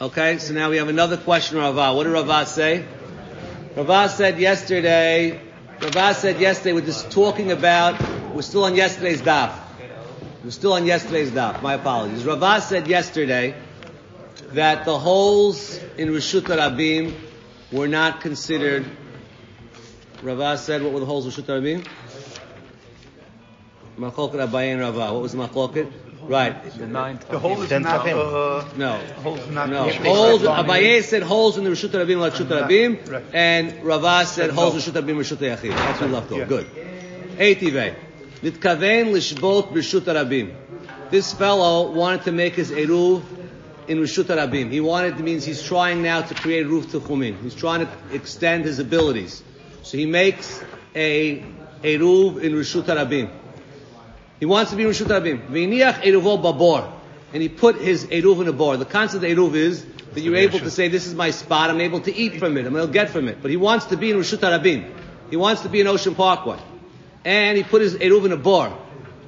Okay, so now we have another question, Ravah. What did Ravah say? Ravah said yesterday, Ravah said yesterday, we're just talking about, we're still on yesterday's daf. We're still on yesterday's daf. My apologies. Ravah said yesterday that the holes in Rishut Rabim were not considered. Ravah said, what were the holes in Rishut Rabim? Machloket Abayin Ravah. What was the machloket? Right. The ninth. The hole is Tenth not, him. uh, No. hole is not. No, holes. Abaye said holes in the Rishut Rabim, like Rishut Rabim, and Ravah said Said holes in no. Rishut Rabim, Rishut Yachid. That's what left off. Good. Eitivei. Nitkaven lishbot Rishut Rabim. This fellow wanted to make his eruv in Rishut Rabim. He wanted, means he's trying now to create roof to Chumin. He's trying to extend his abilities. So he makes a eruv in Rishut Rabim. He wants to be Rishut Rabim. V'iniach eruvo babor. And he put his eruv in a bar. The concept of eruv is that you're able to say, this is my spot, I'm able to eat from it, I'm able to get from it. But he wants to be in Rishut Rabim. He wants to be in Ocean Parkway. And he put his eruv in a bar.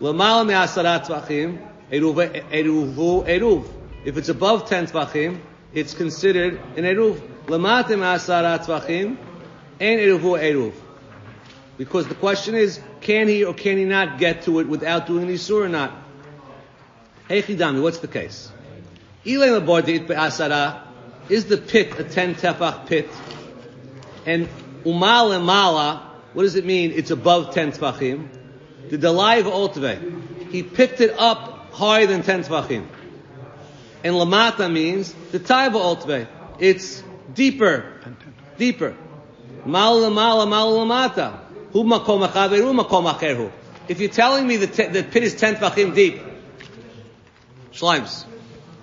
L'mala me'asarat tvachim, eruv, eruvu, eruv. If it's above 10 tvachim, it's considered an eruv. L'mate me'asarat tvachim, and eruvu, eruv. Because the question is, can he or can he not get to it without doing the Isur or not? Hey Chidami, what's the case? Ilay labordit be'asara, is the pit a 10 tefach pit? And umal mala, what does it mean? It's above 10 tefachim. The dalai otve, he picked it up higher than 10 tefachim. And lamata means the taiva otve, it's deeper, deeper. Mal mala mal lamata. Hu makom achaveru makom acherhu. If you're telling me the, te- the pit is 10 tefachim deep, Shleims.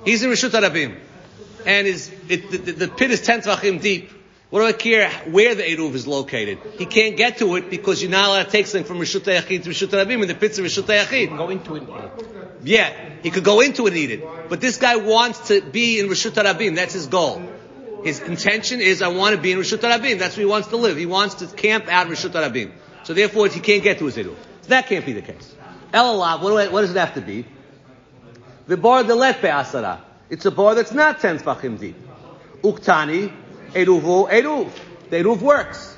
He's in Rishut Arabim. And his, it, the, the, pit is 10 tvachim deep. What do I care where the Eruv is located? He can't get to it because you're not allowed to take something from Rishut Yachid to Rishut Arabim and the pit's in Rishut Yachid. Go into it. Yeah, he could go into it and eat it. But this guy wants to be in Rishut Arabim. That's his goal. His intention is, I want to be in Rishut Arabim. That's where he wants to live. He wants to camp out in Rishut Arabim. So therefore, he can't get to his Eruv. So that can't be the case. Elalav, what, do I- what does it have to be? The bar the let asara. It's a bar that's not ten tfachim deep. Uktani, eruvu, eruv. The eruv works.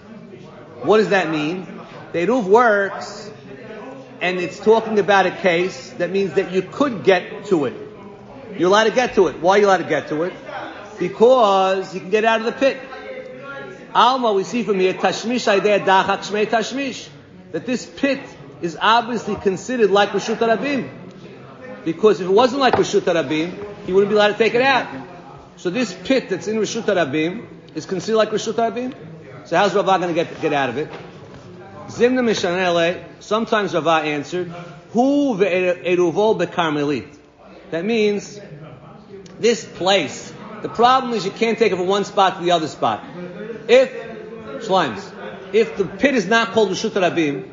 What does that mean? The eruv works, and it's talking about a case that means that you could get to it. You're allowed to get to it. Why are you allowed to get to it? Because you can get out of the pit. Alma, we see from here, tashmish idea dachak shmei tashmish. That this pit is obviously considered like Rishut Rabim. Because if it wasn't like Rishut Rabim, he wouldn't be allowed to take it out. So this pit that's in Rishut Rabim is considered like Rishut Rabim. So how's Ravah going to get, get out of it? Zimna Mishanele, sometimes Ravah answered, Hu ve'eruvo bekarmelit. That means, this place, the problem is you can't take it from one spot to the other spot. If, Shlimes, if the pit is not called Rishut Rabim,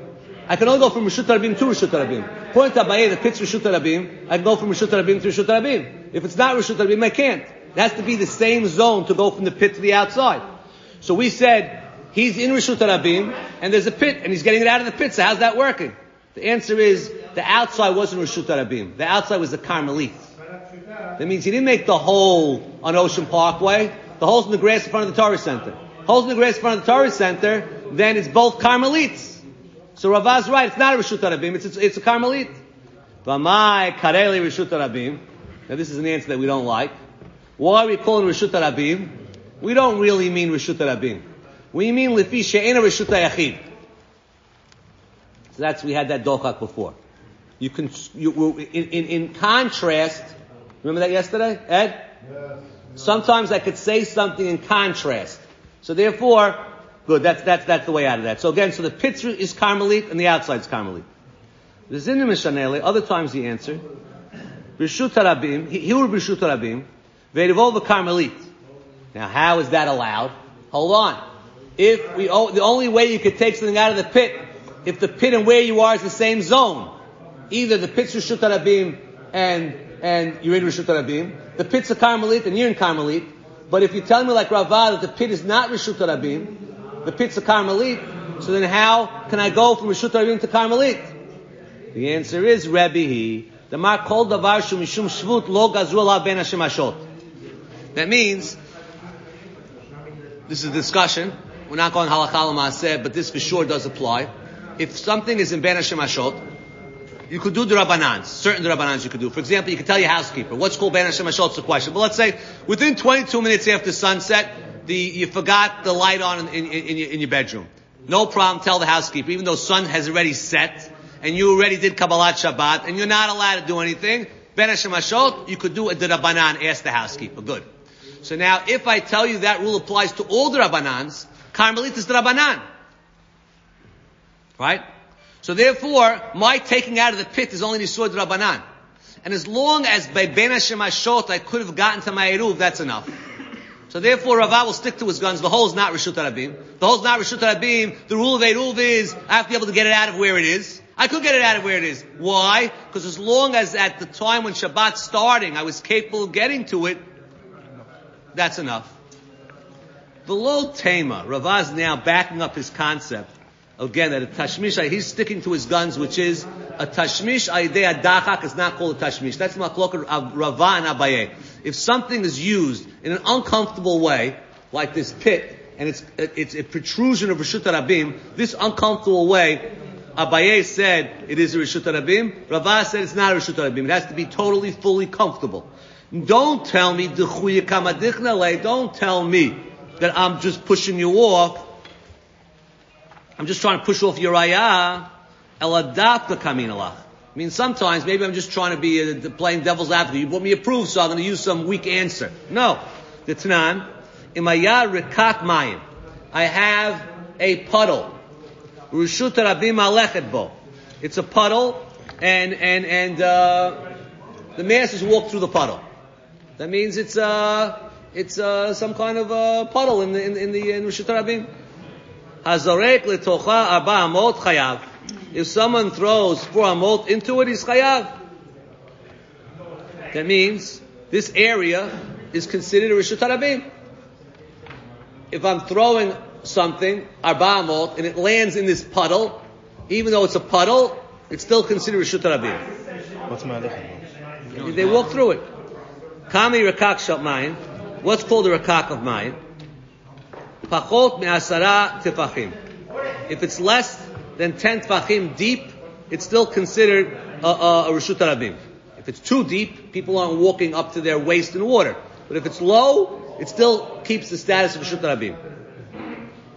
I can only go from Rishut Rabim to Rishut Rabim. According to Abaye, the pit's Rishut Rabim, I can go from Rishut Rabim to Rishut Rabim. If it's not Rishut Rabim, I can't. It has to be the same zone to go from the pit to the outside. So we said, he's in Rishut Rabim, and there's a pit, and he's getting it out of the pit, so how's that working? The answer is, the outside wasn't Rishut Rabim. The outside was the Carmelit. That means he didn't make the hole on Ocean Parkway. The hole's in the grass in front of the Torah Center. Holes in the grass in front of the Torah Center, then it's both Carmelites. So Ravah's right, it's not a Rishut Rabim, it's, it's, it's a Carmelit. V'mai kareli Rishut Rabim. Now this is an answer that we don't like. Why are we calling Rishut Rabim? We don't really mean Rishut Rabim. We mean Lifi She'ena Rishut Yachid. So that's, we had that Dochak before. You can, you, in, in, in contrast, remember that yesterday, Ed? Yes. Sometimes I could say something in contrast. So therefore, good, that's, that's, that's the way out of that. So again, so the pit is Carmelit and the outside is Carmelit. The Zinim Mishanele, other times he answered, Rishut Rabim, he, would Rishut Rabim, Ve'erivol the Carmelit. Now how is that allowed? Hold on. If we, oh, the only way you could take something out of the pit, if the pit and where you are is the same zone, either the pit's Rishut Rabim and, and you're in Rishut Rabim, the pit's a Carmelit and you're in Carmelit, but if you tell me like Ravah that the pit is not Rishut Rabim, the pit's a Carmelit, so then how can I go from Rishut Rabim to Carmelit? The answer is Rebbe he. The Mar called Davar Shum Mishum Shvut Lo Gazru Ben Hashem Hashot. That means, this is a discussion, we're not going halakha l'maaseh, but this for sure does apply. If something is in Ben Hashem Ashot, you could do the certain Rabbanans you could do. For example, you could tell your housekeeper, what's called Ben Hashem a question. But let's say, within 22 minutes after sunset, the, you forgot the light on in, in, in, your, in your bedroom. No problem, tell the housekeeper, even though sun has already set, and you already did Kabbalat Shabbat, and you're not allowed to do anything, Ben Hashem you could do a Rabbanan, ask the housekeeper. Good. So now, if I tell you that rule applies to all the Rabbanans, Carmelit is the Rabbanan. Right? So therefore, my taking out of the pit is only Nisur Rabbanan. And as long as by Ben Hashem Ashot I could have gotten to my Eruv, that's enough. So therefore, Rava will stick to his guns. The hole is not Rishut Rabim. The hole is not Rishut Rabim. The rule of Eruv is, I have to be able to get it out of where it is. I could get it out of where it is. Why? Because as long as at the time when Shabbat's starting, I was capable of getting to it, that's enough. The low Tema, Ravaz now backing up his concept. Again, that a tashmish, he's sticking to his guns, which is a tashmish aidei adachak is not called a tashmish. That's maklok Rava and Abaye. If something is used in an uncomfortable way, like this pit, and it's, it's a protrusion of Rishut Rabim, this uncomfortable way, Abaye said it is a Rishut Rabim, Rava said it's not a Rishut Rabim. It has to be totally, fully comfortable. Don't tell me, don't tell me that I'm just pushing you off I'm just trying to push off your ayah. Eladafka kamin alach. I mean, sometimes maybe I'm just trying to be a, playing devil's advocate. You brought me a proof, so I'm going to use some weak answer. No. The Tanan, imaya rikak mayim. I have a puddle. Rishut rabim alechet bo. It's a puddle, and and and uh, the masses walk through the puddle. That means it's uh it's uh, some kind of uh, puddle in the in, in the in Rishut rabim. Hazarek arba amot chayav. If someone throws four amot into it, he's chayav. That means this area is considered a rishut harabim. If I'm throwing something arba amot and it lands in this puddle, even though it's a puddle, it's still considered rishut harabim. What's my They walk through it. Kami rakak shot mine. What's called a rakak of mine? Pachot me'asara tefachim. If it's less than 10 tefachim deep, it's still considered a, a, a Rishut Rabim. If it's too deep, people aren't walking up to their waist in water. But if it's low, it still keeps the status of Rishut Rabim.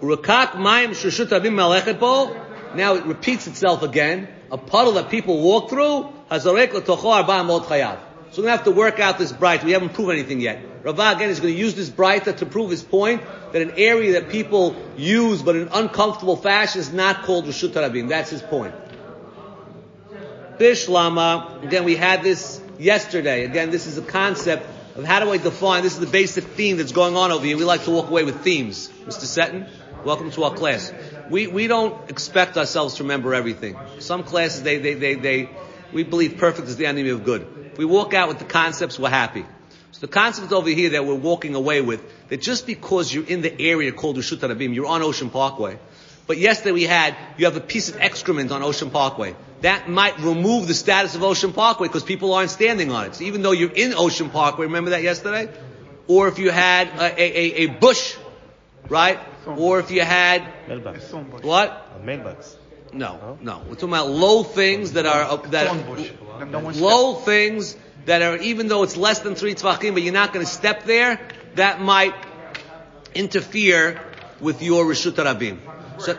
Rakak mayim Rishut Rabim melechet Now it repeats itself again. A puddle that people walk through, hazarek l'tocho arba mod chayav. So we're going to have to work out this Braita. We haven't proved anything yet. Rava again is going to use this Braita to prove his point that an area that people use but in an uncomfortable fashion is not called Rishut Rabim. That's his point. Bishlama, again we had this yesterday. Again, this is a concept of how do I define, this is the basic theme that's going on over here. We like to walk away with themes. Mr. Seton, welcome to our class. We, we don't expect ourselves to remember everything. Some classes, they, they, they, they, we believe perfect is the enemy of good. If we walk out with the concepts, we're happy. So the concept over here that we're walking away with, that just because you're in the area called Rishut Rabim, you're on Ocean Parkway, but yesterday we had, you have a piece of excrement on Ocean Parkway. That might remove the status of Ocean Parkway because people aren't standing on it. So even though you're in Ocean Parkway, remember that yesterday? Or if you had a, a, a bush, right? Or if you had, what? Mailbox. No, no. We're talking about low things that are, uh, that, low things that are, even though it's less than three tvachim, but you're not going to step there, that might interfere with your Rishut Rabim. So,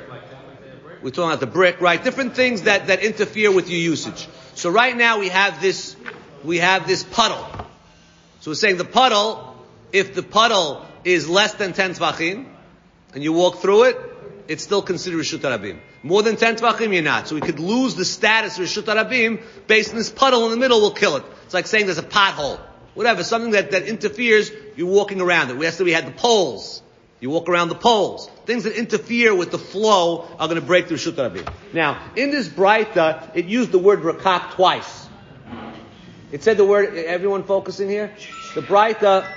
we're talking about the brick, right? Different things that, that interfere with your usage. So right now we have this, we have this puddle. So we're saying the puddle, if the puddle is less than 10 tvachim, and you walk through it, it's still considered Rishut Rabim. More than 10 tvachim, you're not. So we could lose the status of Rishut Rabim based on this puddle in the middle will kill it. It's like saying there's a pothole. Whatever, something that, that interferes, you're walking around it. Yesterday we had the poles. You walk around the poles. Things that interfere with the flow are going to break through Rishut Rabim. Now, in this Breita, it used the word rakak twice. It said the word, everyone focusing here? The Breita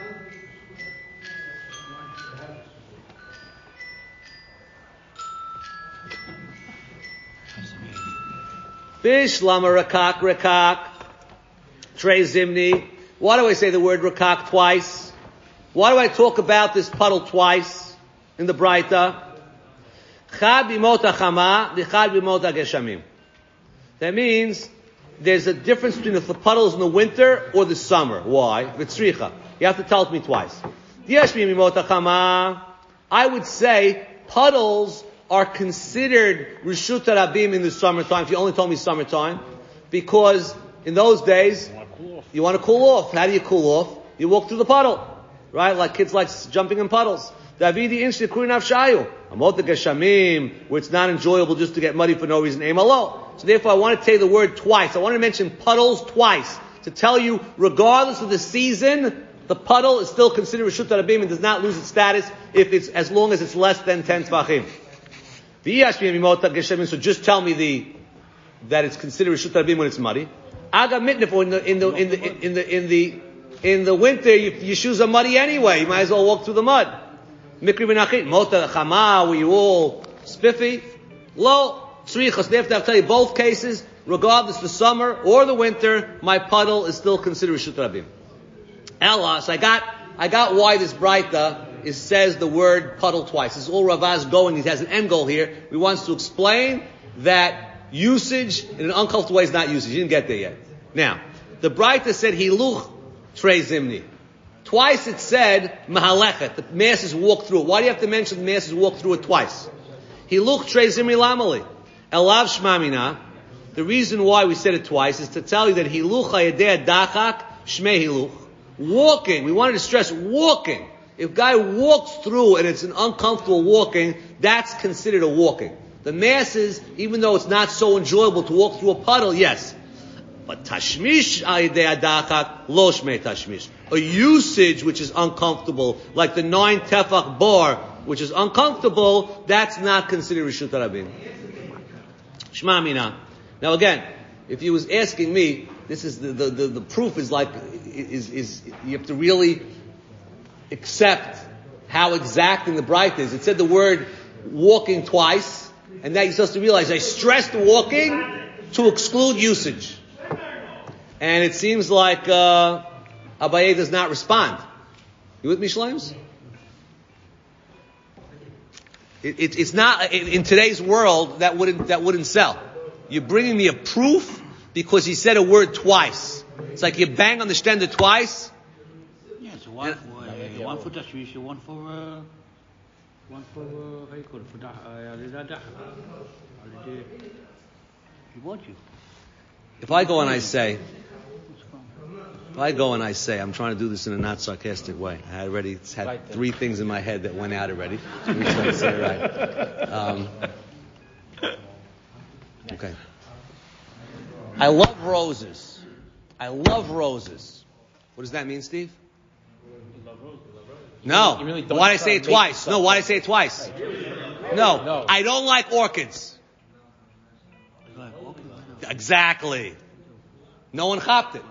Bish lama rakak rakak. Trey zimni. Why do I say the word rakak twice? Why do I talk about this puddle twice in the Braita? That means there's a difference between the puddles in the winter or the summer. Why? Vitzricha. You have to tell it me twice. I would say puddles are considered Rishut Rabim in the summertime, if you only told me summertime, because in those days, you want to cool off. How do you cool off? You walk through the puddle. Right? Like kids like jumping in puddles. Davidi inshti kurin avshayu. Amot geshamim, where it's not enjoyable just to get muddy for no reason. Aim So therefore I want to you the word twice. I want to mention puddles twice. To tell you, regardless of the season, the puddle is still considered Rishut Rabim and does not lose its status if it's, as long as it's less than 10 tvachim. So just tell me the, that it's considered Rishut Rabim when it's muddy. Aga mitnif, in the, in the, in the, in the, in the, in the winter, you, your shoes are muddy anyway. You might as well walk through the mud. Mikri v'nachit, mota chama, you all spiffy? Lo, tzrichas. They have to tell you both cases, regardless the summer or the winter, my puddle is still considered Rishut Rabim. Ella, so I got, I got why this Braita is, says the word puddle twice. This is all Ravaz going. He has an end goal here. He wants to explain that usage in an uncomfortable way is not usage. He didn't get there yet. Now, the Braita said hiluch trey zimni. Twice it said mahalechet. The masses walk through it. Why do you have to mention the masses walk through it twice? Hiluch trey zimni lamali. Elav shmamina. The reason why we said it twice is to tell you that hiluch hayadeh dachak shmei hiluch. Walking. We wanted to stress walking. If guy walks through and it's an uncomfortable walking, that's considered a walking. The masses, even though it's not so enjoyable to walk through a puddle, yes. But tashmish adachak lo shmei tashmish. A usage which is uncomfortable, like the nine tefach bar, which is uncomfortable, that's not considered rishut rabin. Shma mina. Now again, if you was asking me, this is the, the, the, the proof is like, is, is, you have to really accept how exacting the Braita is. It said the word walking twice, and now you're supposed to realize I stressed walking to exclude usage. And it seems like uh, Abaye does not respond. You with me, Shleims? It, it, it's not in today's world that wouldn't that wouldn't sell. You're bringing me a proof because he said a word twice. It's like you bang on the stender twice. Yeah, one for uh, one for tashmish, one for uh, one for uh, how you call it for dah. He wants you. If I go and I say, if I go and I say, I'm trying to do this in a not sarcastic way. I already had right three things in my head that went out already. So we try to say it right. Um, okay. I love roses. I love roses. What does that mean, Steve? No. Really why did I say it twice? No, why did I say it twice? No. no. I don't like orchids. Exactly. No one hopped it.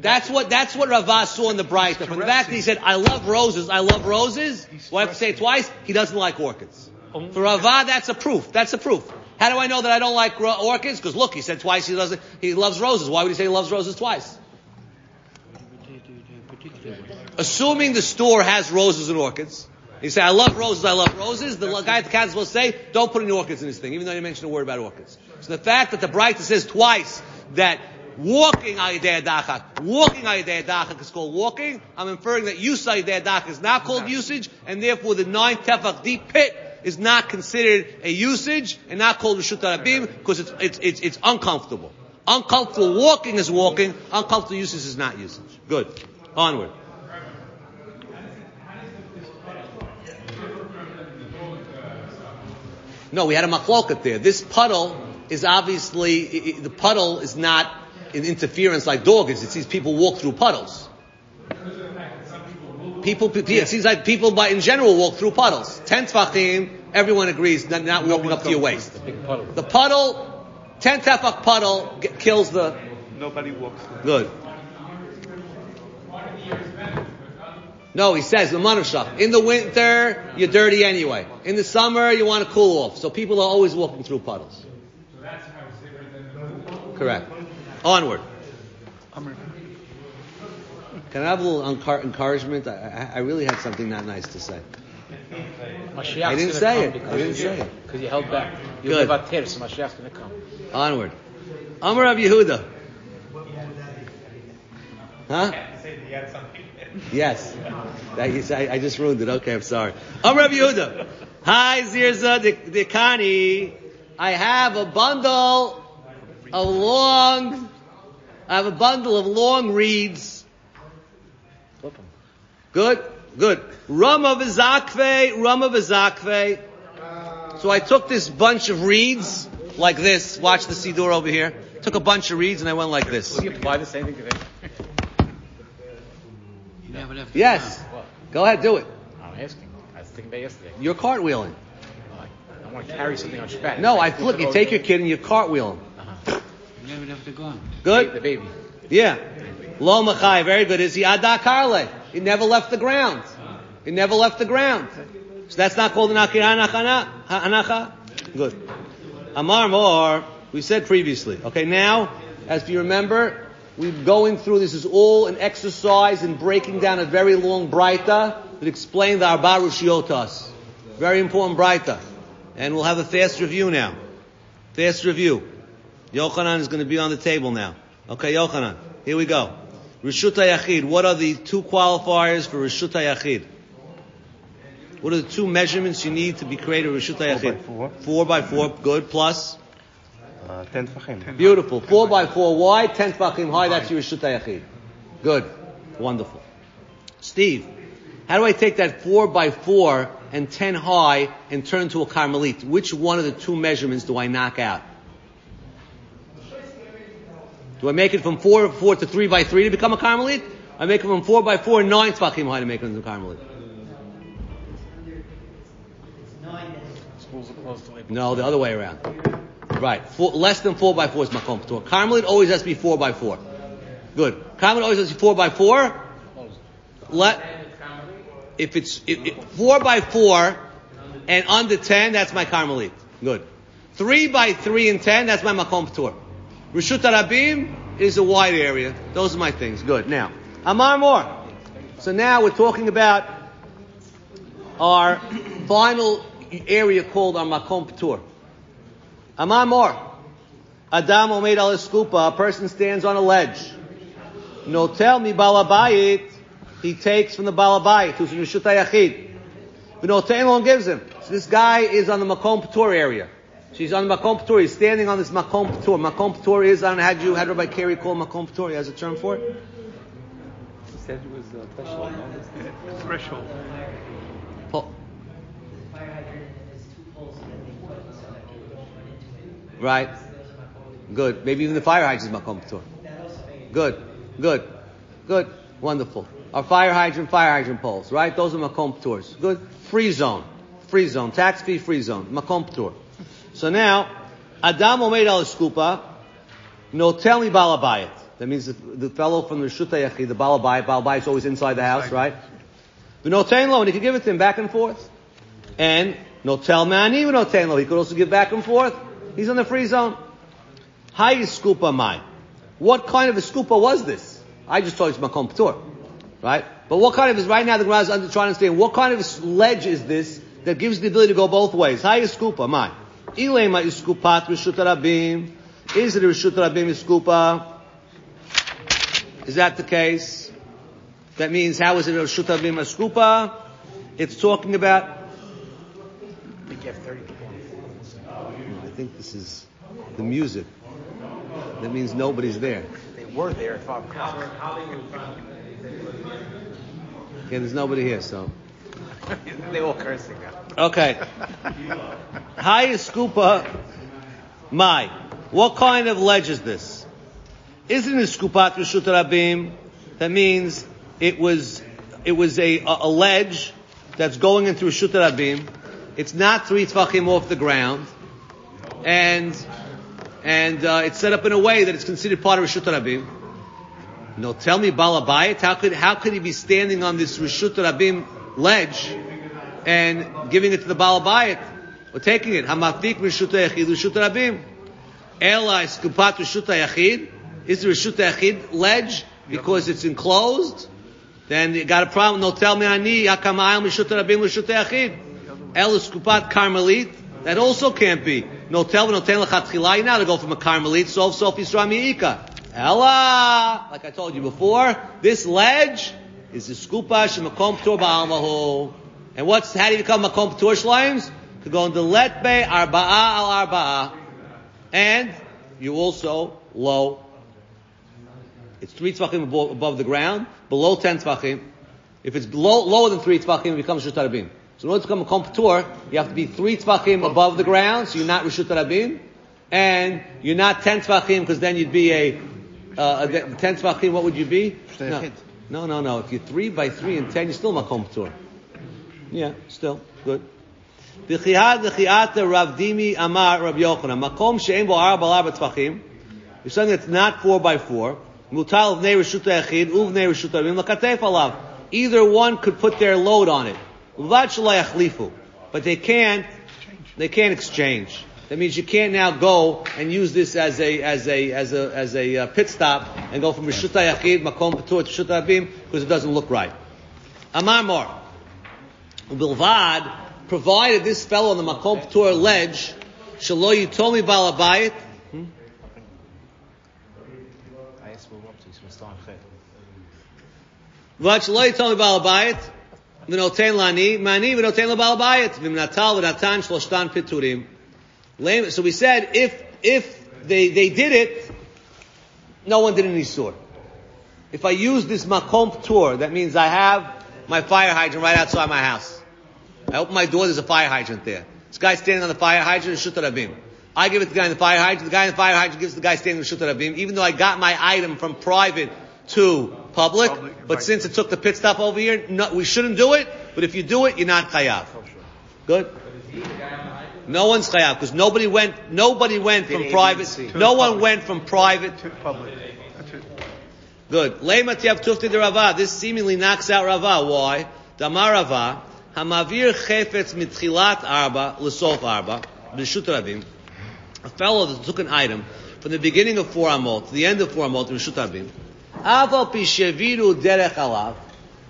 That's what that's what Ravaz saw in the Braita. From the fact that he said, "I love roses, I love roses," well, I have to say it twice. He doesn't like orchids. For Ravah, that's a proof. That's a proof. How do I know that I don't like orchids? Because look, he said twice he doesn't. He loves roses. Why would he say he loves roses twice? Assuming the store has roses and orchids, you say, I love roses, I love roses. The guy at the counter will say, don't put any orchids in this thing, even though you mentioned a word about orchids. So the fact that the Braita says twice that walking ayidei dachak, walking ayidei dachak is called walking, I'm inferring that use ayidei dachak is not called usage, and therefore the nine tefach deep pit is not considered a usage and not called Rishut Rabim because it's, it's, it's, it's uncomfortable. Uncomfortable walking is walking, uncomfortable usage is not usage. Good. Onward. No, we had a machloket there. This puddle is obviously, the puddle is not an interference like dog is. It sees people walk through puddles. People, it seems like people by, in general walk through puddles. Ten tefachim, everyone agrees, not, not walking up to your waist. The puddle, ten tefach puddle kills the... Nobody walks through. Good. No, he says, the manavshach. In the winter, you're dirty anyway. In the summer, you want to cool off. So people are always walking through puddles. Correct. Onward. Can I have a little encour- encouragement? I, I, I really had something not nice to say. Mashiach's I didn't say it. because I didn't you- say it. Because you held back. You Good. live out there, so Mashiach's going to come. Onward. Amar Rav Yehuda. Huh? Yes. That you say- I, I just ruined it. Okay, I'm sorry. Amar Rav Yehuda. Hi, Zirza De- Dekani. I have a bundle of long, I have a bundle of long reeds. Flip 'em. Good, good. Rama v'zakve, Rama v'zakve. So I took this bunch of reeds, like this. Watch the Siddur over here. Took a bunch of reeds and I went like this. Will you apply the same thing to them? You never left the Yes. Go ahead, do it. I'm asking. I was thinking about yesterday. You're cartwheeling. I, I want to carry something on Shabbat. No, I flip. You take your kid and you cartwheel him. Uh-huh. You never left the ground. The Good? The baby. Yeah. Lo machai, very good. Is he ada karle? He never left the ground. He never left the ground. So that's not called an akira anacha? Good. Amar mor, we said previously. Okay, now, as you remember, we're going through, this is all an exercise in breaking down a very long braita that explained the Arba Rushiotas. Very important braita. And we'll have a fast review now. Fast review. Yochanan is going to be on the table now. Okay, Yochanan, here we go. Rishut Yachid. What are the two qualifiers for Rishut Yachid? What are the two measurements you need to be created Rishut Yachid? by four. Four by four. Good. Plus. Uh, 10 tefachim. Beautiful. Four by four wide, ten tefachim high. That's your Rishut Yachid. Good. Wonderful. Steve, how do I take that four by four and ten high and turn to a Carmelit? Which one of the two measurements do I knock out? Do I make it from four four to three by three to become a Carmelit? I make it from four by four and nine tefachim high to make it into a Carmelit. Schools are closed till No, the other way around. Right. Four, less than four by four is makom patur. Carmelite always has to be four by four. Good. Carmelite always has to be four by four. Let if it's four by four and under ten, that's my Carmelite. Good. Three by three and ten, that's my makom patur. Rishut Arabim is a wide area. Those are my things. Good. Now, Amar more. So now we're talking about our final area called our makom patur. Amar more. Adam omed al skupa. A person stands on a ledge. No, tell me balabayit. He takes from the balabayit who's in Rishut Yachid. V'notein lo and gives him. So this guy is on the makom patur area. She's on the makom patur. He's standing on this makom patur. Makom patur is I don't know how you how did Rabbi Carey call makom patur? He has a term for it. He said it was uh, threshold. Threshold. Right. Good. Maybe even the fire hydrant is makom patur. Good. Good. Good. Wonderful. Our fire hydrant, fire hydrant poles, right? Those are makom paturs. Good. Free zone. Free zone. Tax fee free zone. Makom patur. So now, Adam omed al skupa. No, tell me balabayit. That means the, the fellow from the Shuta Yachid, the balabayit, balabayit is always inside the house, right? But no lo, and he could give it to him back and forth. And no tell mani, no lo, he could also give back and forth. He's in the free zone. Hi skupa mai. What kind of a skupa was this? I just told you it's makom patur, right? But what kind of is right now the Gemara is under, trying to understand what kind of ledge is this that gives the ability to go both ways? Hi skupa mai. Ilema iskupat rishut rabim. Is it a rishut rabim iskupa? Is that the case? That means how is it a rishut rabim iskupa? It's talking about. I think you have 30 people on the floor. I think this is the music. That means nobody's there. They were there at 5 o'clock. Okay, there's nobody here, so. they all cursing now. Okay. Hi Skupa My. What kind of ledge is this? Isn't it Skupat Rishut Rabim? That means it was it was a, a, a ledge that's going into Rishut Rabim. It's not three tfachim off the ground, and and uh, it's set up in a way that it's considered part of Rishut Rabim. No, tell me Balabayit, how could how could he be standing on this Rishut Rabim ledge and giving it to the Balabayit? Or taking it. Hamafik Rishut Yachid Rishut Rabim. Ela is Kupat Rishut Yachid. Is the Rishut Yachid ledge because it's enclosed? then you got a problem. No tell me ani hakamayel mishut rabim l'shut yachid. El Kupat karmelit. That also can't be. No tell no tell lechatchila. You now to go from a karmelit. Sof sof yisra miika. Ella, like I told you before, this ledge is the skupa shemakom p'tur ba'almahu. And what's how do you become makom p'tur shleims? To go into letbe arba'a al arba'a, and you also low. It's three tvachim above, above the ground, below ten tvachim. If it's below, lower than three tvachim, it becomes rishut harabim. So in order to become a komptor, you have to be three tvachim above the ground, so you're not rishut harabim, and you're not ten tvachim because then you'd be a uh, a- ten tvachim. What would you be? No. no, no, no. If you're three by three and ten, you're still makom p'tur. Yeah, still good. V'chiyad v'chiyata Rav Dimi Amar Rav Yochanan makom she'en bo arba arba tvachim. If something that's not four by four, mutal v'nei reshut ha'echid uvnei reshut ha'avim l'katef alav. Either one could put their load on it. Uvad shalai achlifu. But they can't, they can't exchange. That means you can't now go and use this as a, as a, as a, as a uh, pit stop and go from reshut ha'echid, makom p'tur to ha'avim because it doesn't look right. Amar Mor. Bilvad, provided this fellow on the Makom P'tur ledge, Shalo Yitomi Balabayit, I asked what we're to, so we're starting Shalo Yitomi Balabayit, V'noten Lani, Mani V'noten Balabayit, V'mnatal V'natan Shloshtan Piturim. Lame- So we said, if, if they, they did it, no one did any sort. If I use this Makom P'tur, that means I have my fire hydrant right outside my house. I open my door, there's a fire hydrant there. This guy standing on the fire hydrant is. I give it to the guy in the fire hydrant, the guy in the fire hydrant gives the guy standing in the Shutta even though I got my item from private to public, Public, but right. since it took the pit stop over here, no, we shouldn't do it, but if you do it, you're not chayav. Good? No one's chayav, because nobody went, nobody went from Did private, no one Public. went from private To public. Good. Lema tiav tufti de Rava. This seemingly knocks out Rava. Why? Damar Rava. Hamavir chefetz mitchilat arba l'sof arba b'shut rabim. A fellow that took an item from the beginning of four amot to the end of four amot in Rishut Rabim.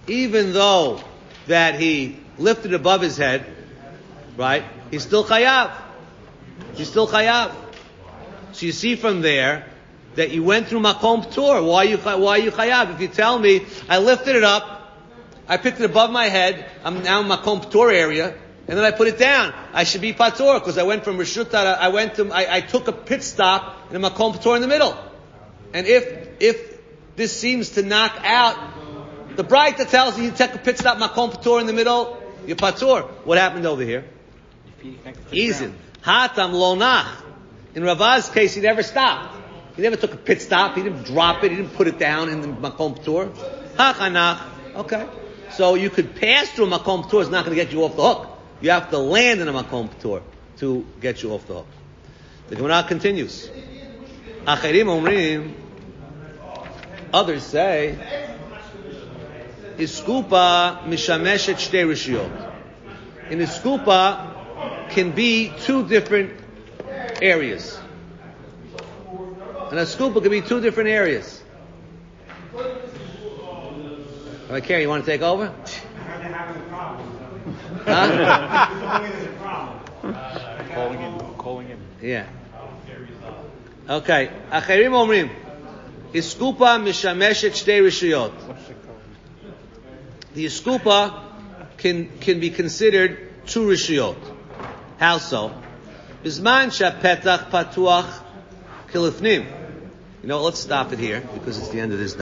Even though that he lifted above his head, right? He's still chayav. He's still chayav. So you see from there that you went through makom tour. Why you why you chayav? If you tell me I lifted it up, I picked it above my head, I'm now in makom tour area, and then I put it down. I should be pator because I went from rishut. I went to I, I took a pit stop in a makom tour in the middle. And if if this seems to knock out the Braita that tells you you take a pit stop makom tour in the middle, you're pator. What happened over here? Easy. Hatam lonach. In Ravaz's case, he never stopped. He never took a pit stop. He didn't drop it. He didn't put it down in the makom tour. Hachanach. Okay. So you could pass through a makom tour. It's not going to get you off the hook. You have to land in a makom tour to get you off the hook. The Gemara continues. Acherim omrim. Others say, Iskupa mishameshet shtei rishiyot. An Iskupa can be two different areas. An Iskupa can be two different areas. Right, Karen, you want to take over? Huh? calling him. Calling him. Yeah. Okay. Acherim omrim. Iskupa mishameshet shtei rishuyot. The iskupa can, can be considered two rishiyot. How so? Bisman shapetach patuach kilifnim. You know, let's stop it here because it's the end of this.